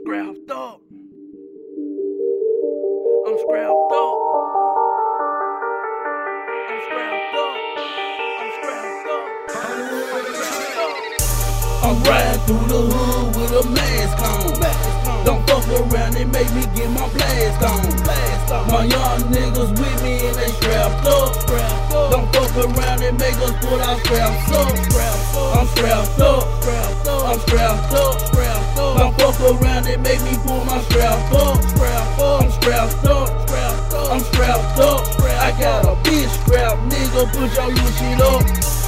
scrapped up. I'm scrapped up. I'm scrapped up. I'm scrapped up. I'm scrapped up. I'm riding through the hood with a mask on. Don't around and make me get my blast on. My young niggas with me and they strapped up. Don't fuck around and make us put our straps up. I'm strapped up. I'm strapped up. Don't fuck around and make me pull my strap up. I'm strapped up. I'm strapped up. I got a bitch strap, nigga. Put your little shit up.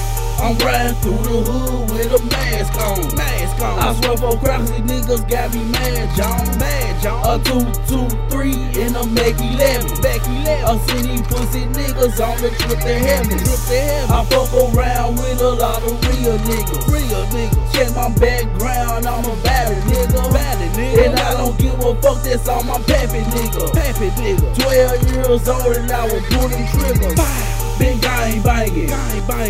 I'm riding through the hood with a mask on. Mask on. I swear for cracks, these niggas got me mad, John. Mad, John. A two, two, three, and a Mac 11. Mac 11. A city pussy niggas on the trip to heaven. Trip to heaven. I fuck around with a lot of real niggas. Real niggas. Check my background, I'm a bad nigga. Bad nigga. And I don't give a fuck, that's all my pappy nigga. Pappy nigga. 12 years old and I was pulling triggers. Big gang banging,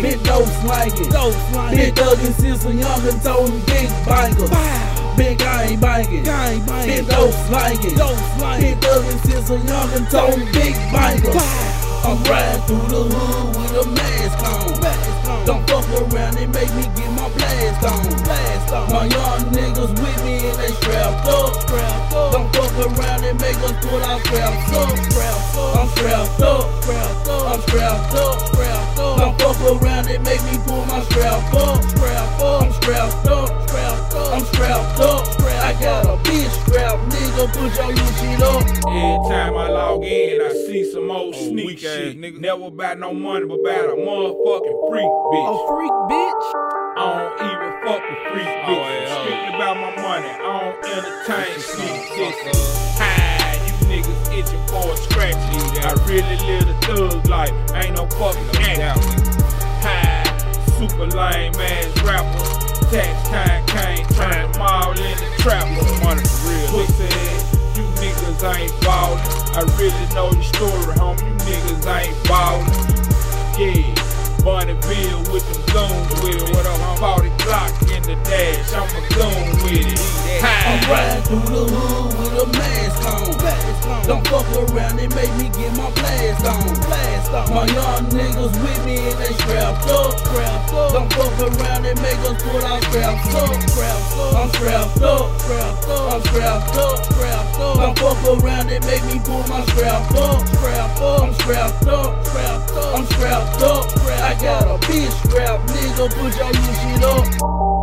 big dope slanging, big thuggin' since a youngin' told me big banger. Big gang banging, big dope slanging, big thuggin' since a youngin' told me big banger. I'm riding through the hood with a mask on. Don't fuck around and make me get my blast on. My young niggas with me and they strapped up. Don't fuck around and make us put our straps up. I'm strapped up. I'm strapped up. Don't fuck around and make me pull my strap up. I'm strapped up. I'm strapped up. I got a bitch strap, nigga. Put your little shit up. Every time I log in, I see some old sneak shit. nigga. Never about no money, but about a motherfucking freak bitch. A freak bitch. I don't even fuck with freak Oh, bitches. yeah. Strictly about my money. I don't entertain sneak don't I really live the thug life. Ain't no fucking gangster. Hi, super lame ass rapper. Tax time came, turned them all into trappers. Money for real. nigga. Pussy, you niggas ain't ballin'. I really know your story, homie. You niggas ain't ballin'. Yeah, Bonneville with them goons with it. What up, I'm 40 Glock in the dash. I'm a goon with it. I'm riding through the hood with a mask on. Don't fuck around and make me get my blast on. My young niggas with me and they strapped up. Don't fuck around and make us put our straps up. I'm strapped up. I'm strapped up. Don't fuck around and make me pull my strap up. I'm strapped up. I'm strapped up. I got a bitch strap, nigga. Put your little shit up.